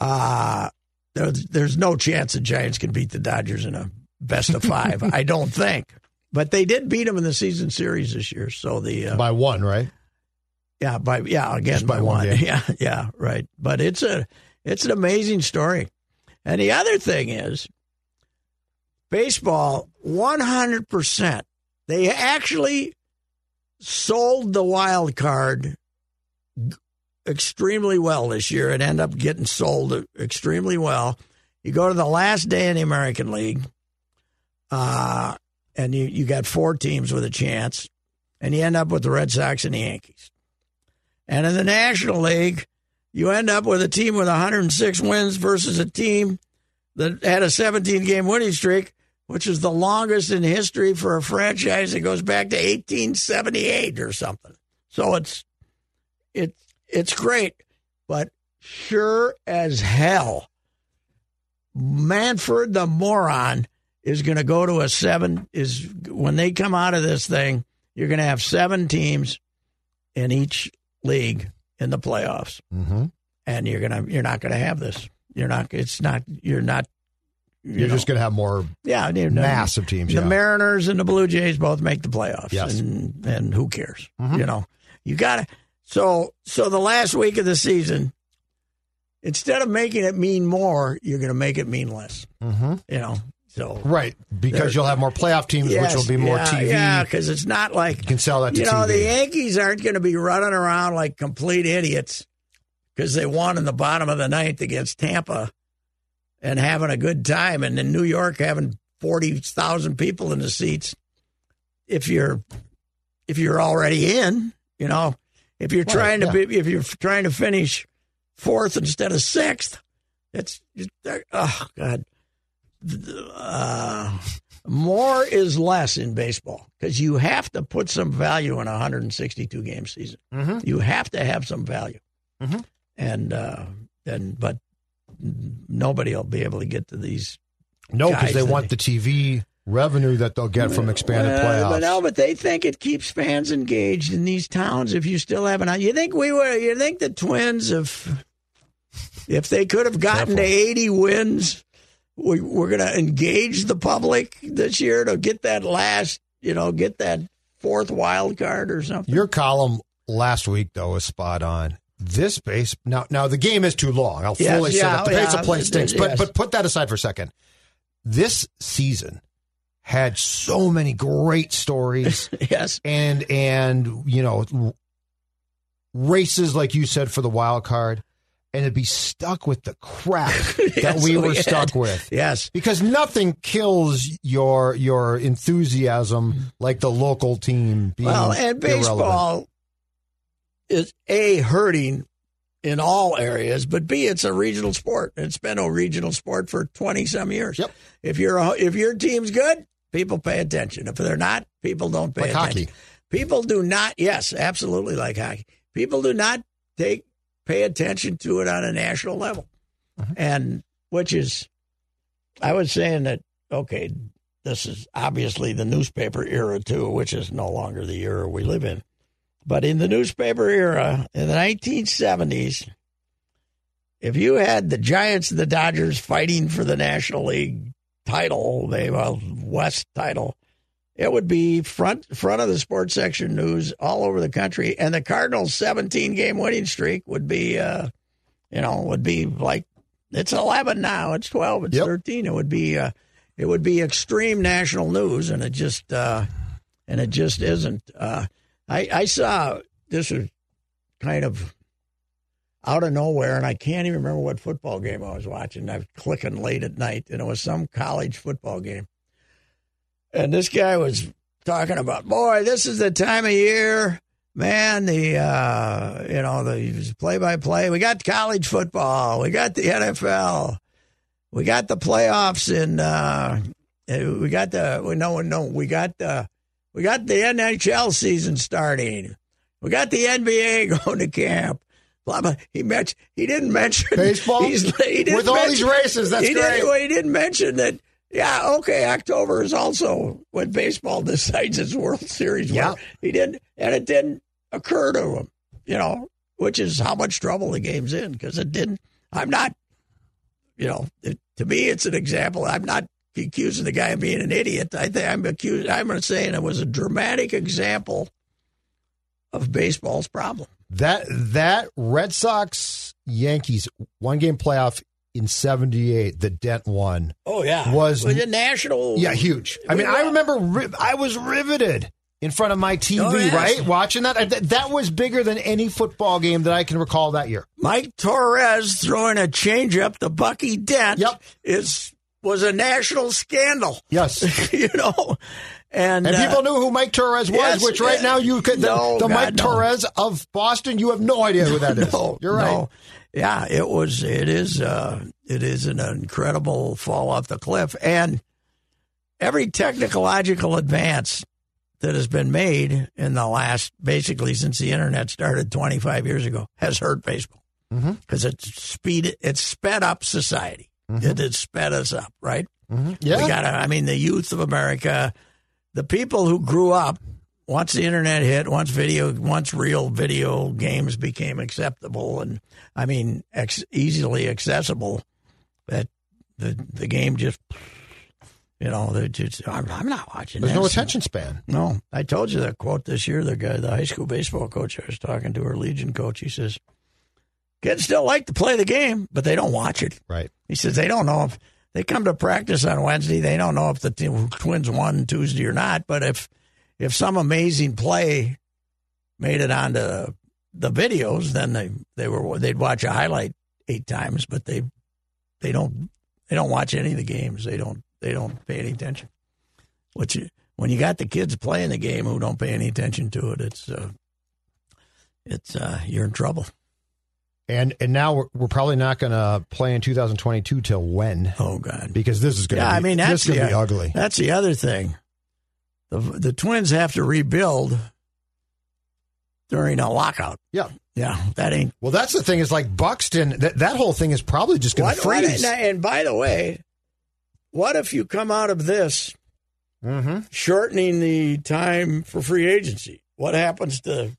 Uh there's, there's no chance the Giants can beat the Dodgers in a best of five. [LAUGHS] I don't think, but they did beat them in the season series this year. So the uh, By one, right? yeah by yeah again Just by by one one [LAUGHS] yeah yeah right. But it's a it's an amazing story, and the other thing is baseball 100 percent they actually sold the wild card extremely well this year and end up getting sold extremely well. You go to the last day in the American League, uh, and you, you got four teams with a chance, and you end up with the Red Sox and the Yankees. And in the National League, you end up with a team with 106 wins versus a team that had a 17 game winning streak which is the longest in history for a franchise that goes back to 1878 or something. So it's it's it's great, but sure as hell, Manfred the moron is going to go to a seven. Is when they come out of this thing, you're going to have seven teams in each league in the playoffs, Mm-hmm. and you're gonna you're not going to have this. You're not. It's not. You're not. You You're know. just going to have more Yeah, massive teams. The yeah. Mariners and the Blue Jays both make the playoffs. Yes. and and who cares? You know, you got to. So so the last week of the season, instead of making it mean more, you're going to make it mean less. mm-hmm. You know, so Right, because you'll have more playoff teams, Yes, which will be more yeah, TV. Yeah, because it's not like You can sell that to you know TV. the Yankees aren't going to be running around like complete idiots because they won in the bottom of the ninth against Tampa and having a good time, and in New York having forty thousand people in the seats. If you're if you're already in, you know, if you're Right, trying to yeah. be if you're trying to finish fourth instead of sixth, it's oh god. Uh, more is less in baseball because you have to put some value in a 162 game season. Mhm. You have to have some value, Mhm. and uh, and but nobody will be able to get to these. no, because they want the TV revenue that they'll get from expanded Well, playoffs. But no, but they think it keeps fans engaged in these towns. If you still have an, you think we were, you think the Twins, if if they could have gotten to 80 wins, we, we're going to engage the public this year to get that last, you know, get that fourth wild card or something. Your column last week though was spot on. This base now now the game is too long. I'll Yes, fully say yeah, that the pace yeah, of play stinks. But yes. but put that aside for a second. This season had so many great stories [LAUGHS] yes. and and you know races like you said for the wild card and to be stuck with the crap [LAUGHS] that Yes, we were we stuck with Yes. because nothing kills your your enthusiasm like the local team being Well, and irrelevant. Is a hurting in all areas, but b it's a regional sport. It's been a regional sport for twenty some years. Yep. If your if your team's good, people pay attention. If they're not, people don't pay Like attention. hockey. People do not. Yes, absolutely like hockey. People do not take pay attention to it on a national level, Mm-hmm. and which is, I was saying that okay, this is obviously the newspaper era too, which is no longer the era we live in. But in the newspaper era in the 1970s, if you had the Giants and the Dodgers fighting for the National League title, they well West title, it would be front front of the sports section news all over the country, and the Cardinals' 17 game winning streak would be, uh, you know, would be like it's 11 now, it's 12, it's Yep. 13. It would be, uh, it would be extreme national news, and it just, uh, and it just isn't. Uh, I I saw this was kind of out of nowhere, and I can't even remember what football game I was watching. I was clicking late at night, and it was some college football game. And this guy was talking about, boy, this is the time of year, man. The uh, you know the play by play. We got college football. We got the NFL. We got the playoffs, and uh, we got the we know no we got the we got the NHL season starting. We got the NBA [LAUGHS] going to camp. Blah, blah. He mentioned he didn't mention Baseball? He didn't With all mention- these races, that's he great. Didn't, he didn't mention that. Yeah, okay. October is also when baseball [LAUGHS] decides its World Series. Yeah. he didn't, and it didn't occur to him. You know, which is how much trouble the game's in because it didn't. I'm not. You know, it, to me, it's an example. I'm not accusing the guy of being an idiot. I think I'm accused. I'm saying it was a dramatic example of baseball's problem. That that Red Sox Yankees one game playoff in '78 the Dent won. Oh yeah, Was- was it national? Yeah, huge. I mean, I remember ri- I was riveted in front of my TV, Oh, yes. right, watching that. That that was bigger than any football game that I can recall that year. Mike Torrez throwing a changeup to Bucky Dent Yep. is was a national scandal. Yes. [LAUGHS] you know, and, And uh, people knew who Mike Torrez was, yes, which right uh, now you could the, no, the God, Mike no. Torrez of Boston. You have no idea who that is. [LAUGHS] no, You're right. Yeah, it was. It is. Uh, it is an incredible fall off the cliff, and every technological advance that has been made in the last, basically since the internet started 25 years ago, has hurt baseball because it's speed. It's sped up society. Mm-hmm. It has sped us up, right? Mm-hmm. Yeah. We got to, I mean, the youth of America, the people who grew up once the internet hit, once video, once real video games became acceptable and, I mean, ex- easily accessible, that the the game just, you know, just, I'm, I'm not watching There's no attention span. No, I told you that quote this year. The guy, the high school baseball coach I was talking to, our Legion coach, he says, kids still like to play the game, but they don't watch it. Right. He says they don't know if they come to practice on Wednesday. They don't know if the t- Twins won Tuesday or not. But if if some amazing play made it onto the videos, then they they were they'd watch a highlight eight times. But they they don't they don't watch any of the games. They don't they don't pay any attention. Which when you got the kids playing the game who don't pay any attention to it, it's uh, it's uh, you're in trouble. And and now we're, we're probably not going to play in 2022 till when? Oh God. Because this is going to Yeah, be I mean that's going to be ugly. That's the other thing. The the Twins have to rebuild during a lockout. Yeah. Yeah, that ain't Well, that's the thing is like Buxton. That that whole thing is probably just going what, to what- freeze. and by the way, what if you come out of this mm-hmm. shortening the time for free agency? What happens to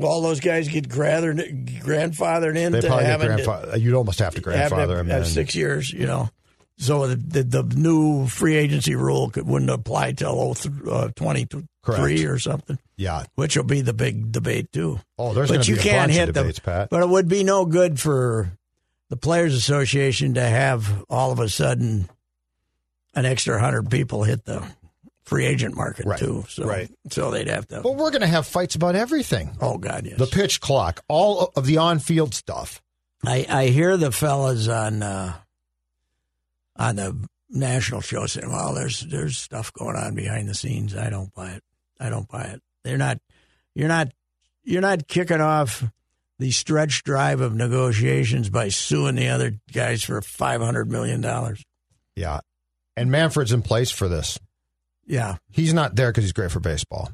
do all those guys get grandfathered, grandfathered in They probably get having to- grandfather. You'd almost have to have to grandfather have, have in. six years, you know. So the, the, the new free agency rule could, wouldn't apply till uh, 23 Correct. or something, Yeah. which will be the big debate too. Oh, there's but you can't hit debates, the. Pat. But it would be no good for the Players Association to have all of a sudden an extra hundred people hit the free agent market Right. too. So, Right. So they'd have to. But we're going to have fights about everything. oh God, yes. The pitch clock, all of the on-field stuff. I, I hear the fellas on uh, on the national show saying, "Well, there's there's stuff going on behind the scenes." I don't buy it. I don't buy it. They're not. You're not. You're not kicking off the stretch drive of negotiations by suing the other guys for five hundred million dollars. Yeah. And Manfred's in place for this. Yeah. He's not there because he's great for baseball.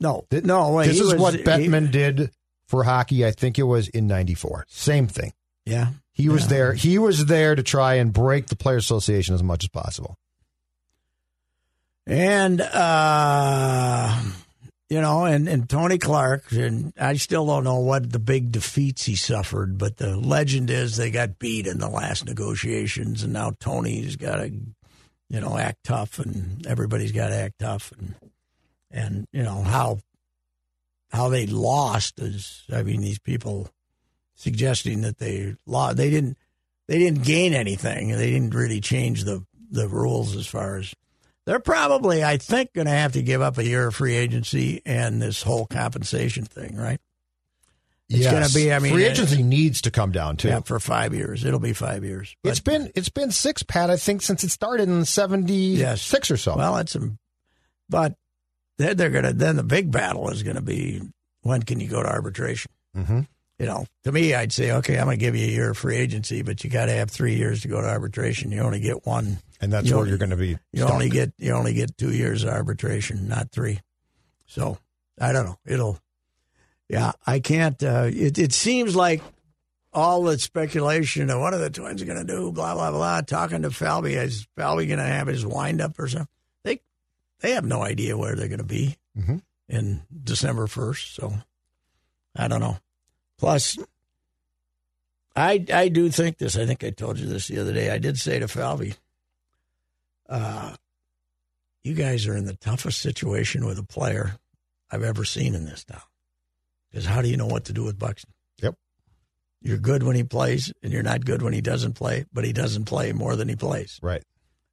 No. Th- no. This is was- what he- Bettman did for hockey. I think it was in '94. Same thing. yeah. He was Yeah. there. He was there to try and break the Players Association as much as possible. And uh, you know, and and Tony Clark, and I still don't know what the big defeats he suffered, but the legend is they got beat in the last negotiations, and now Tony's got to, you know, act tough, and everybody's got to act tough, and and you know how how they lost is, I mean, these people suggesting that they lost, they didn't they didn't gain anything, they didn't really change the the rules as far as they're probably, I think, going to have to give up a year of free agency and this whole compensation thing, right? It's Yes. going to be, I mean, free agency needs to come down too. yeah, for five years. It'll be five years. But- It's been it's been six, Pat. I think since it started in seventy Yes. six or so. Well, it's a, but then they're going to. Then the big battle is going to be when can you go to arbitration? Mhm. You know, to me, I'd say, okay, I'm going to give you a year of free agency, but you got to have three years to go to arbitration. You only get one. and that's you where only- you're going to be. You stuck. only get you only get two years of arbitration, not three. So I don't know. It'll. Yeah, I can't. Uh, it it seems like all the speculation of what are the Twins going to do? Blah blah blah. Talking to Falvey, is Falvey going to have his wind up or something? They they have no idea where they're going to be Mhm. in December first. So I don't know. Plus, I I do think this. I think I told you this the other day. I did say to Falvey, uh, you guys are in the toughest situation with a player I've ever seen in this town. Because how do you know what to do with Buxton? Yep. You're good when he plays, and you're not good when he doesn't play, but he doesn't play more than he plays. right.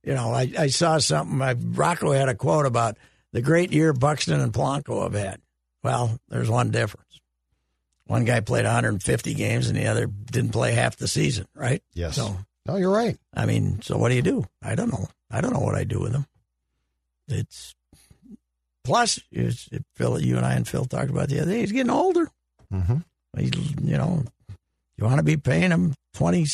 You know, I, I saw something. I, Rocco had a quote about the great year Buxton and Polanco have had. Well, there's one difference. One guy played 150 games, and the other didn't play half the season, right? Yes. So No, you're right. I mean, so what do you do? I don't know. I don't know what I do with him. It's plus, it, Phil, you and I and Phil talked about the other day. He's getting older. Mm-hmm. He's, you know, you want to be paying him twenty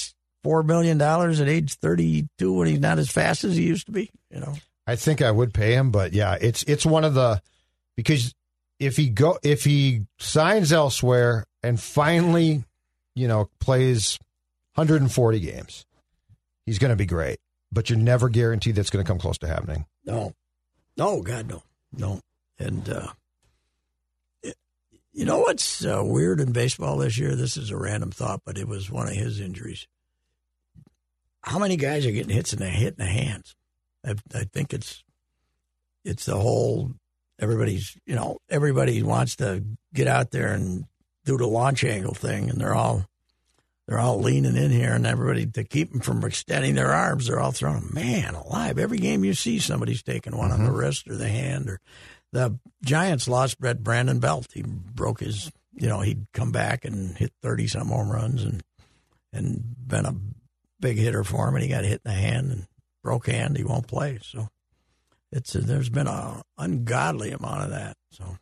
four million dollars at age thirty two when he's not as fast as he used to be. You know, I think I would pay him, but yeah, it's it's one of the because if he go if he signs elsewhere and finally, you know, plays 140 games, he's going to be great. But you're never guaranteed that's going to come close to happening. no, no, God, no, no, and uh, you know what's uh, weird in baseball this year? This is a random thought, but it was one of his injuries. How many guys are getting hits in the hit in the hands? I, I think it's it's the whole everybody's you know everybody wants to get out there and do the launch angle thing, and they're all they're all leaning in here, and everybody to keep them from extending their arms, they're all throwing. Man, alive! Every game you see, somebody's taking one on the wrist or the hand, or the Giants lost Brett Brandon Belt. He broke his, you know, he'd come back and hit thirty some home runs and and been a big hitter for him, and he got hit in the hand and broke hand. He won't play. So it's there's been a ungodly amount of that. So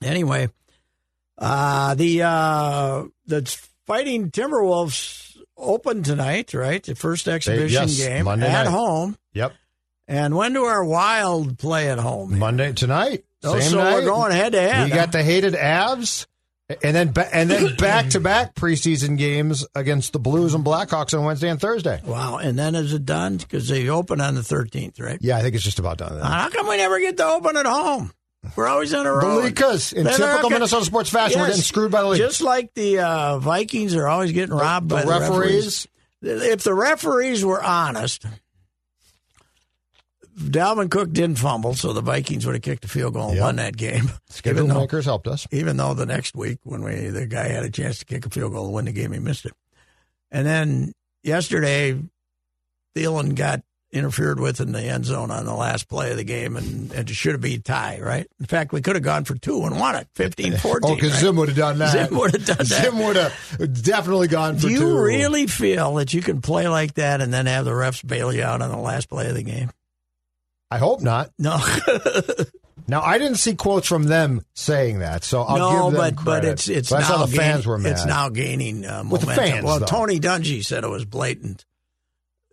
anyway, uh, the uh, the fighting Timberwolves open tonight, right? The first exhibition yes, game Monday at night. home. Yep. And when do our Wild play at home? Monday tonight. Oh, same so night. we're going head to head. We got the hated Avs, and then ba- and then back to back preseason games against the Blues and Blackhawks on Wednesday and Thursday. Wow. And then is it done? Because they open on the 13th, right? Yeah, I think it's just about done. How come we never get to open at home? We're always on the road. Because in They're typical Minnesota sports fashion, we're getting screwed by the league. Just like the uh, Vikings are always getting robbed the by the referees. referees. If the referees were honest, Dalvin Cook didn't fumble, so the Vikings would have kicked a field goal and Yep. won that game. [LAUGHS] Schedule Even though, makers helped us. even though the next week when we the guy had a chance to kick a field goal to win the game, he missed it. And then yesterday, Thielen got interfered with in the end zone on the last play of the game, and, and it should have been tie, right? In fact, we could have gone for two and won it, 15-14. [LAUGHS] Oh, because right? Zim would have done that. Zim would have done [LAUGHS] that. Zim would have definitely gone for two. Do you two. really feel that you can play like that and then have the refs bail you out on the last play of the game? I hope not. No, [LAUGHS] Now, I didn't see quotes from them saying that, so I'll no, give them but but it's it's But now the gain- fans were mad. It's now gaining uh, With the momentum. fans, well, though. Tony Dungy said it was blatant.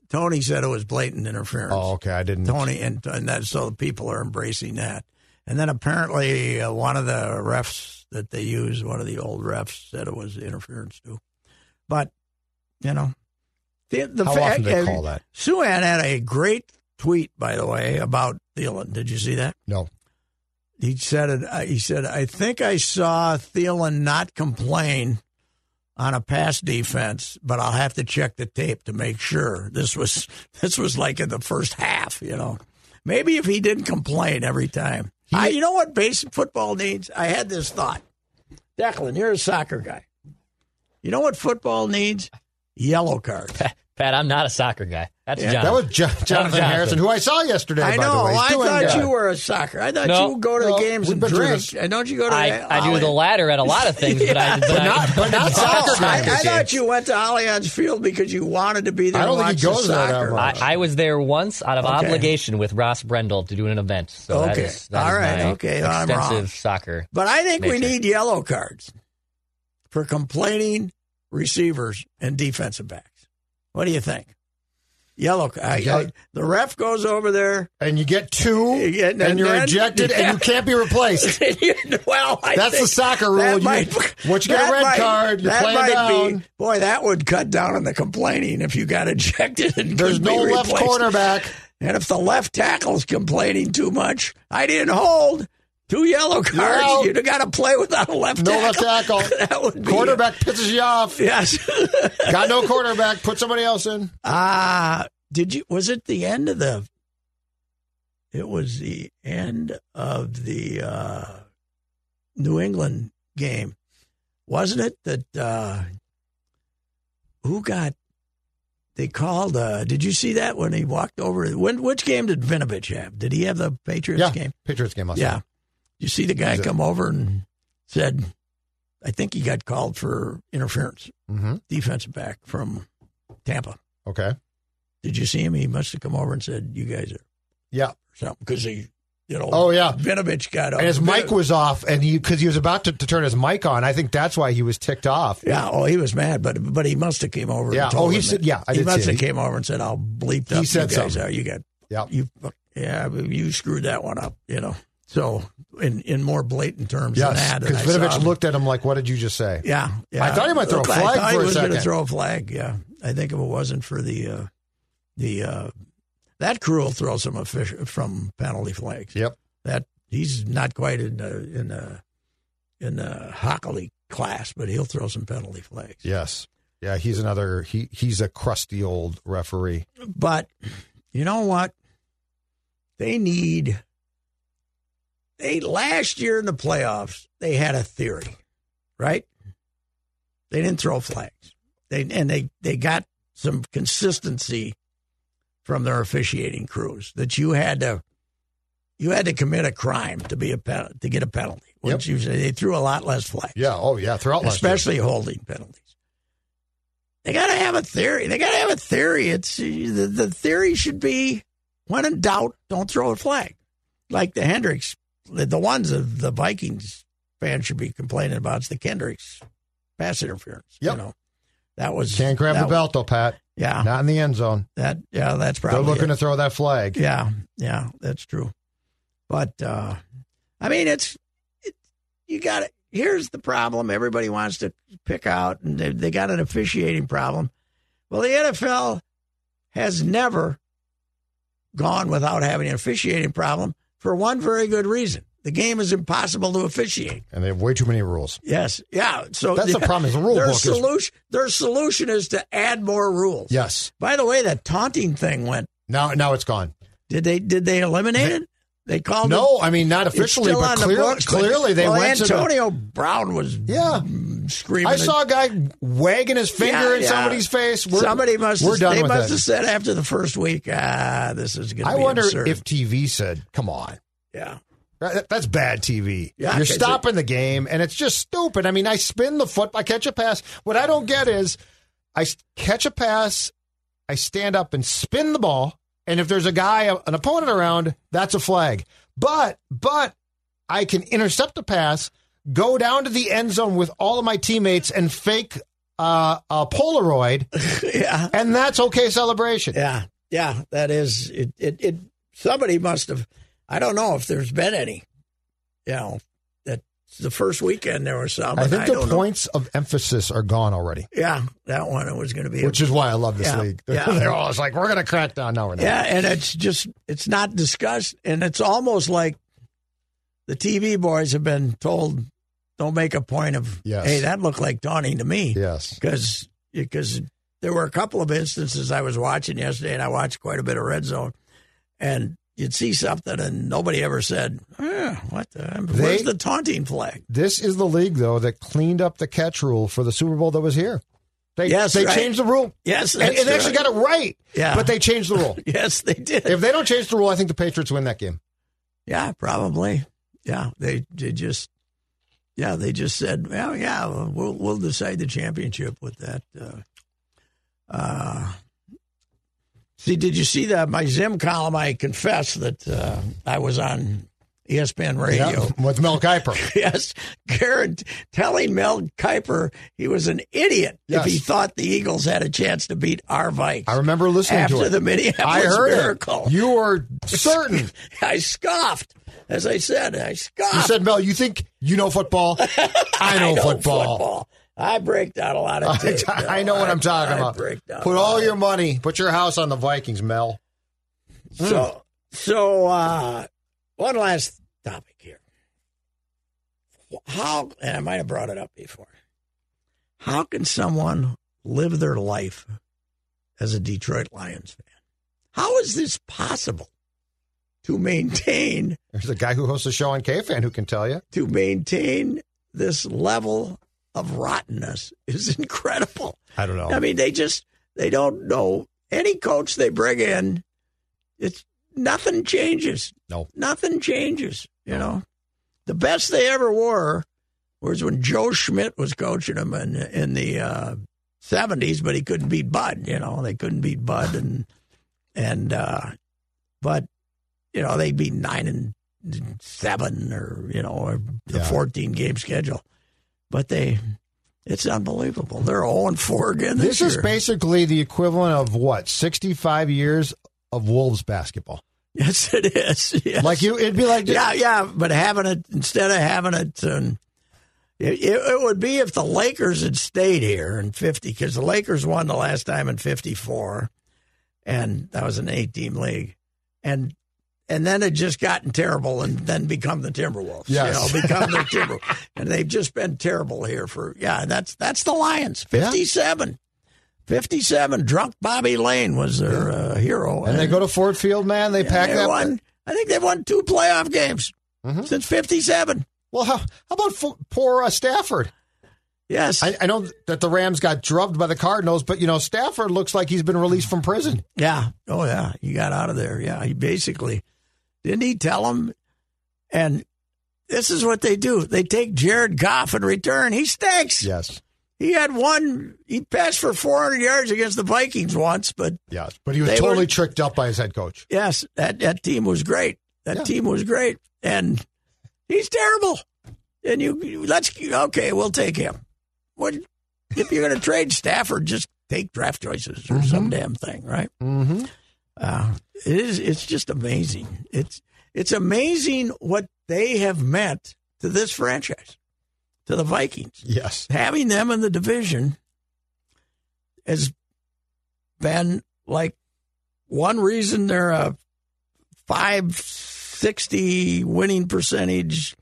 Tony said it was blatant interference. oh, okay. I didn't. Tony and and that so people are embracing that. And then apparently uh, one of the refs that they use, one of the old refs, said it was interference too. But you know, the, the How fa- often do they call that? Souhan had a great tweet, by the way, about Thielen. Did you see that? No. He said it. uh, He said, "I think I saw Thielen not complain on a pass defense, but I'll have to check the tape to make sure this was [LAUGHS] this was like in the first half. You know, maybe if he didn't complain every time. I, you know what basic football needs? I had this thought. Declan, you're a soccer guy. You know what football needs? Yellow cards. [LAUGHS] Pat, I'm not a soccer guy. That's Yeah, John. That was Jo- [LAUGHS] Jonathan Jonathan. Harrison, who I saw yesterday. I by know. the way. He's I thought good. you were a soccer. I thought No. you would go to the games and drink. this. And don't you go to? I, the I do the latter at a lot of [LAUGHS] things, but I, but, But not, but not [LAUGHS] soccer I. I thought you went to Allianz Field because you wanted to be there. I don't to think he watch goes there that soccer. much. I, I was there once out of Okay. obligation with Ross Brendel to do an event. So Okay. is, that All is right. my Okay. I'm wrong. extensive soccer. But I think we need yellow cards for complaining receivers and defensive backs. What do you think? Yellow card. I- Yeah. I- the ref goes over there. and you get two, Yeah, and and, you're then- ejected, and you can't be replaced. [LAUGHS] well, I That's the soccer rule. that You- might- [LAUGHS] once you get a red might- card, you that play might down. Be, boy, that would cut down on the complaining if you got ejected. And There's no left cornerback. And if the left tackle's complaining too much, I didn't hold two yellow cards. You'd have got to play without a left No tackle. left tackle. [LAUGHS] that would be Quarterback pisses you off. Yes. [LAUGHS] Got no quarterback. Put somebody else in. Ah, did you? Was it the end of the? It was the end of the uh, New England game, wasn't it? That uh, who got? They called. Uh, did you see that when he walked over? When which game did Vinovich have? Did he have the Patriots Yeah, game? Patriots game. last Yeah. You see the guy come over and said, I think he got called for interference, Mhm. defensive back from Tampa. Okay. Did you see him? He must have come over and said, "You guys are Yeah. something," because he, you know, Oh yeah. Vinovich got up, And his mic was off, and he because he was about to, to turn his mic on. I think that's why he was ticked off. Yeah, oh, he was mad, but but he must have came over. Yeah. and told Oh, he said- yeah, I he must have came over and said, "I'll bleep He up said you guys something. are. You got Yeah. you, yeah, you screwed that one up." You know, so in in more blatant terms than Yes, because Vinovich looked at him like, "What did you just say?" Yeah, yeah. I thought he might throw a flag I thought for he was going to throw a flag. Yeah, I think if it wasn't for the uh, the uh, that crew will throw some official from penalty flags. Yep. That he's not quite in the in the in the Hochuli class, but he'll throw some penalty flags. Yes. Yeah. He's another. He he's a crusty old referee. But you know what? They need. They last year in the playoffs, they had a theory, right? They didn't throw flags. They and they they got some consistency from their officiating crews that you had to you had to commit a crime to be a pen, to get a penalty. Wouldn't you say they threw a lot less flags? Yeah. Oh yeah. Throughout especially holding penalties. They got to have a theory. They got to have a theory. It's the, the theory should be when in doubt, don't throw a flag. Like the Kendricks, the, ones of the Vikings fans should be complaining about is the Kendricks pass interference. Yep. You know, that was Can't grab the belt though, Pat. Yeah, Not in the end zone. that yeah, that's probably They're looking it. to throw that flag. Yeah, yeah, that's true. But uh I mean, it's it, you got it. Here's the problem: everybody wants to pick out, and they, they got an officiating problem. Well, the NFL has never gone without having an officiating problem for one very good reason: the game is impossible to officiate. And they have way too many rules. Yes, yeah. So That's the problem, is the rule their book is- solution, their solution is to add more rules. Yes. By the way, that taunting thing went. Now now it's gone. Did they did they eliminate it? They called it No, I mean not officially, but on the clearly, but- they well, went to Antonio Brown was Yeah. Screaming. I saw a guy wagging his finger Yeah, in yeah. somebody's face. We're, Somebody must. We're have, done they with must it. have said after the first week, ah, this is going to I wonder absurd. if TV said, "Come on, yeah, that's bad TV. Yeah, You're stopping the game, and it's just stupid. I mean, I spin the foot, I catch a pass. What I don't get is, I catch a pass, I stand up and spin the ball, and if there's a guy, an opponent around, that's a flag. But but I can intercept the pass, go down to the end zone with all of my teammates, and fake uh, a Polaroid, [LAUGHS] yeah, and that's okay celebration. yeah, yeah. That is it. It. it somebody must have. I don't know if there's been any. You know that the first weekend there was some. I think the don't know. points of emphasis are gone already, Yeah, that one it was going to be. a- which is why I love this Yeah, league. yeah. [LAUGHS] They're always like, we're going to crack down. No, we're not. yeah, and it's just it's not discussed, and it's almost like the TV boys have been told, "Don't make a point of, Yes. hey, that looked like taunting to me." Yes. because because there were a couple of instances I was watching yesterday, and I watched quite a bit of Red Zone, and you'd see something, and nobody ever said, eh, "What? The, where's They- the taunting flag?" This is the league, though, that cleaned up the catch rule for the Super Bowl that was here. They, Yes, they right. changed the rule. Yes, And, and they actually got it right. Yeah. But they changed the rule. [LAUGHS] Yes, they did. if they don't change the rule, I think the Patriots win that game. Yeah, probably. Yeah, they they just yeah they just said, well, yeah, we'll we'll decide the championship with that. Uh, uh, see, did you see that my Zim column? I confess that uh, I was on ESPN Radio. Yeah, with Mel Kiper. [LAUGHS] Yes, Karen telling Mel Kiper he was an idiot Yes. if he thought the Eagles had a chance to beat our Vikes. I remember listening after to it. the Minneapolis I heard Miracle. it. You were certain. [LAUGHS] I scoffed. As I said, I scoffed. You said, Mel, you think you know football? [LAUGHS] I know, football. I break down a lot of [LAUGHS] I, tape. I know what I'm talking I about. break down Put all your money, put your house on the Vikings, Mel. So, so uh, one last topic here. How, and I might have brought it up before. How can someone live their life as a Detroit Lions fan? How is this possible to maintain There's a guy who hosts a show on KFan who can tell you. to maintain this level of rottenness is [LAUGHS] incredible. I don't know. I mean, they just they don't know any coach they bring in. It's nothing changes. No. nothing changes. You know, the best they ever were was when Joe Schmidt was coaching them in in the uh, seventies, but he couldn't beat Bud. You know, they couldn't beat Bud, and and uh, but you know they'd be nine and seven, or you know, or the Yeah. fourteen game schedule. But they, it's unbelievable. They're zero and four again this, This is basically the equivalent of what, 65 years of Wolves basketball. Yes, it is. [LAUGHS] Yes. Like you, it'd be like, yeah, yeah. But having it instead of having it, um, it, it, it would be if the Lakers had stayed here in fifty, because the Lakers won the last time in fifty four, and that was an eight team league, and and then it just gotten terrible, and then become the Timberwolves. Yes. you know, become the Timber, [LAUGHS] and they've just been terrible here for yeah. That's that's the Lions. Yeah. Fifty seven. 57 drunk Bobby Layne was their uh, hero and they go to Ford Field, man. They pack they that. won. I think they've won two playoff games Mhm. since '57. Well, how, how about poor uh, Stafford? Yes, I, I know that the Rams got drubbed by the Cardinals, but you know Stafford looks like he's been released from prison. yeah. Oh yeah, he got out of there. Yeah, he basically didn't he tell him? And this is what they do: they take Jared Goff in return. He stinks. Yes, He had one. He passed for 400 yards against the Vikings once, but yes, but he was totally were- tricked up by his head coach. yes, that that team was great. That Yeah. team was great, and he's terrible. And you, let's okay, we'll take him. What if you're going to trade Stafford? Just take draft choices or some damn thing, right? Mm-hmm. Uh, it is. It's just amazing. It's it's amazing what they have meant to this franchise, to the Vikings. Yes, Having them in the division has been like one reason they're a 560 winning percentage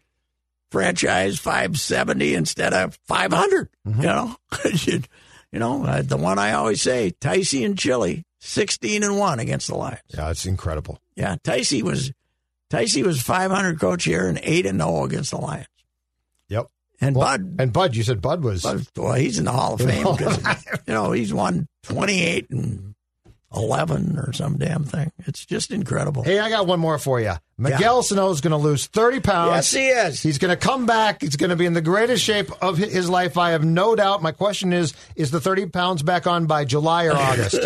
franchise, 570 instead of 500. You know, you, [LAUGHS] you know uh, the one I always say, Ticey and Chilly, 16 and one against the Lions. yeah, it's incredible. Yeah, Ticey was Ticey was 500 coach here and eight and zero against the Lions. Yep. And Well, Bud, and Bud, you said Bud was. Bud, well, he's in the Hall of Fame Hall of because you know he's won 28 and 11 or some damn thing. It's just incredible. Hey, I got one more for you. Miguel Sano is going to lose 30 pounds. yes, he is. He's going to come back. He's going to be in the greatest shape of his life. I have no doubt. My question is Is the 30 pounds back on by July or [LAUGHS] August?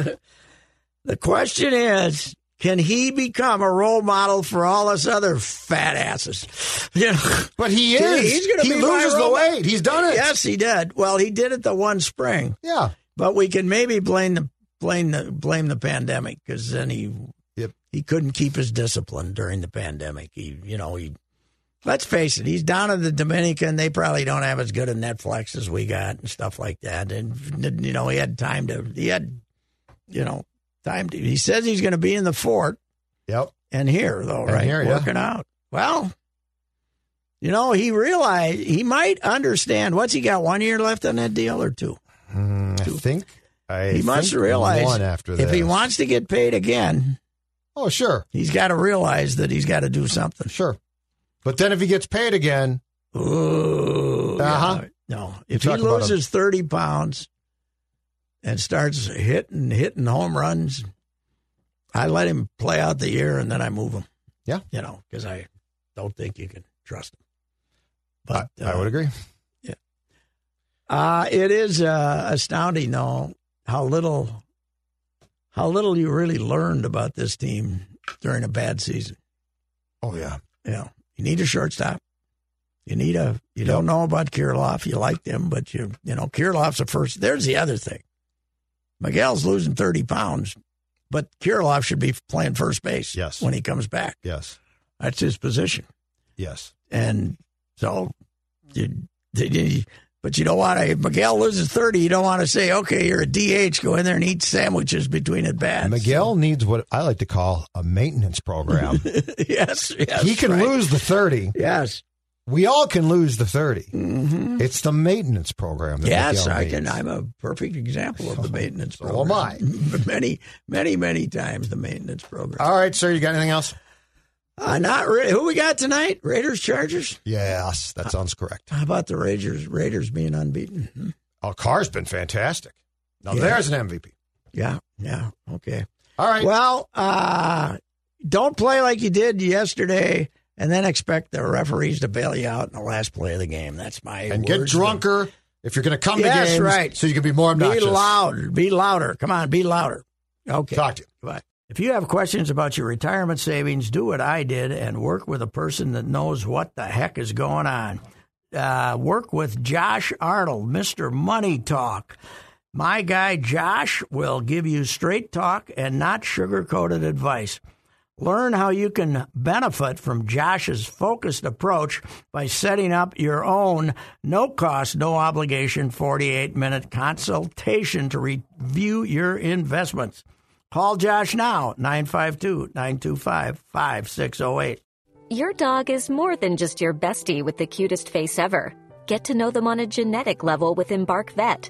The question is, can he become a role model for all us other fat asses? [LAUGHS] You know, but he is. He's gonna he be loses the weight. He's done it. yes, he did. Well, he did it the one spring. Yeah. But we can maybe blame the blame the blame the pandemic because then he Yep. he couldn't keep his discipline during the pandemic. He you know he let's face it, he's down in the Dominican. They probably don't have as good a Netflix as we got and stuff like that. And you know, he had time to. He had, you know, time to. He says he's going to be in the fort Yep. and here though, And right? here, yeah. Working out. Well, you know, he realized he might understand. What's he got? One year left on that deal or two? Mm, I think I he must realize one after if he wants to get paid again, Oh, sure, he's got to realize that he's got to do something. sure. But then if he gets paid again, Ooh, Uh-huh. yeah. No, if he talk loses thirty pounds and starts hitting hitting home runs, I let him play out the year and then I move him. Yeah. you know, because I don't think you can trust him. But I uh, would agree. Yeah, uh, it is uh, astounding, though, how little how little you really learned about this team during a bad season. Oh yeah, You know, you need a shortstop. You need a. You don't know about Kirilloff. You like him, but you you know Kirilloff's the first. There's the other thing. Miguel's losing thirty pounds, but Kirilloff should be playing first base. Yes. when he comes back, yes, that's his position. yes. And so, you, you, but you don't want to. If Miguel loses thirty, you don't want to say, "Okay, you're a DH. Go in there and eat sandwiches between at bats." Miguel needs what I like to call a maintenance program. [LAUGHS] yes, yes, he can right. lose the thirty. Yes, We all can lose the 30 It's the maintenance program. That Mm-hmm. yes, I can. I'm a perfect example of the [LAUGHS] maintenance So program. am I. [LAUGHS] many, many, many times the maintenance program. All right, sir. You got anything else? Uh, not really. Who we got tonight? Raiders, Chargers. Yes, that sounds correct. How about the Raiders? Raiders being unbeaten. Hmm? Oh, Carr's been fantastic. Now Yeah. there's an MVP. Yeah, yeah. Okay. All right. Well, uh, don't play like you did yesterday, and then expect the referees to bail you out in the last play of the game. That's my and get drunker if you're going to come Yes, to games, right. so you can be more Be loud. Be louder. Come on, be louder. Okay. Talk to you. Goodbye. If you have questions about your retirement savings, do what I did and work with a person that knows what the heck is going on. Uh, work with Josh Arnold, Mr. Money Talk. My guy Josh will give you straight talk and not sugar coated advice. Learn how you can benefit from Josh's focused approach by setting up your own no cost, no obligation 48 minute consultation to review your investments. Call Josh now, 952 925 5608. Your dog is more than just your bestie with the cutest face ever. Get to know them on a genetic level with Embark Vet.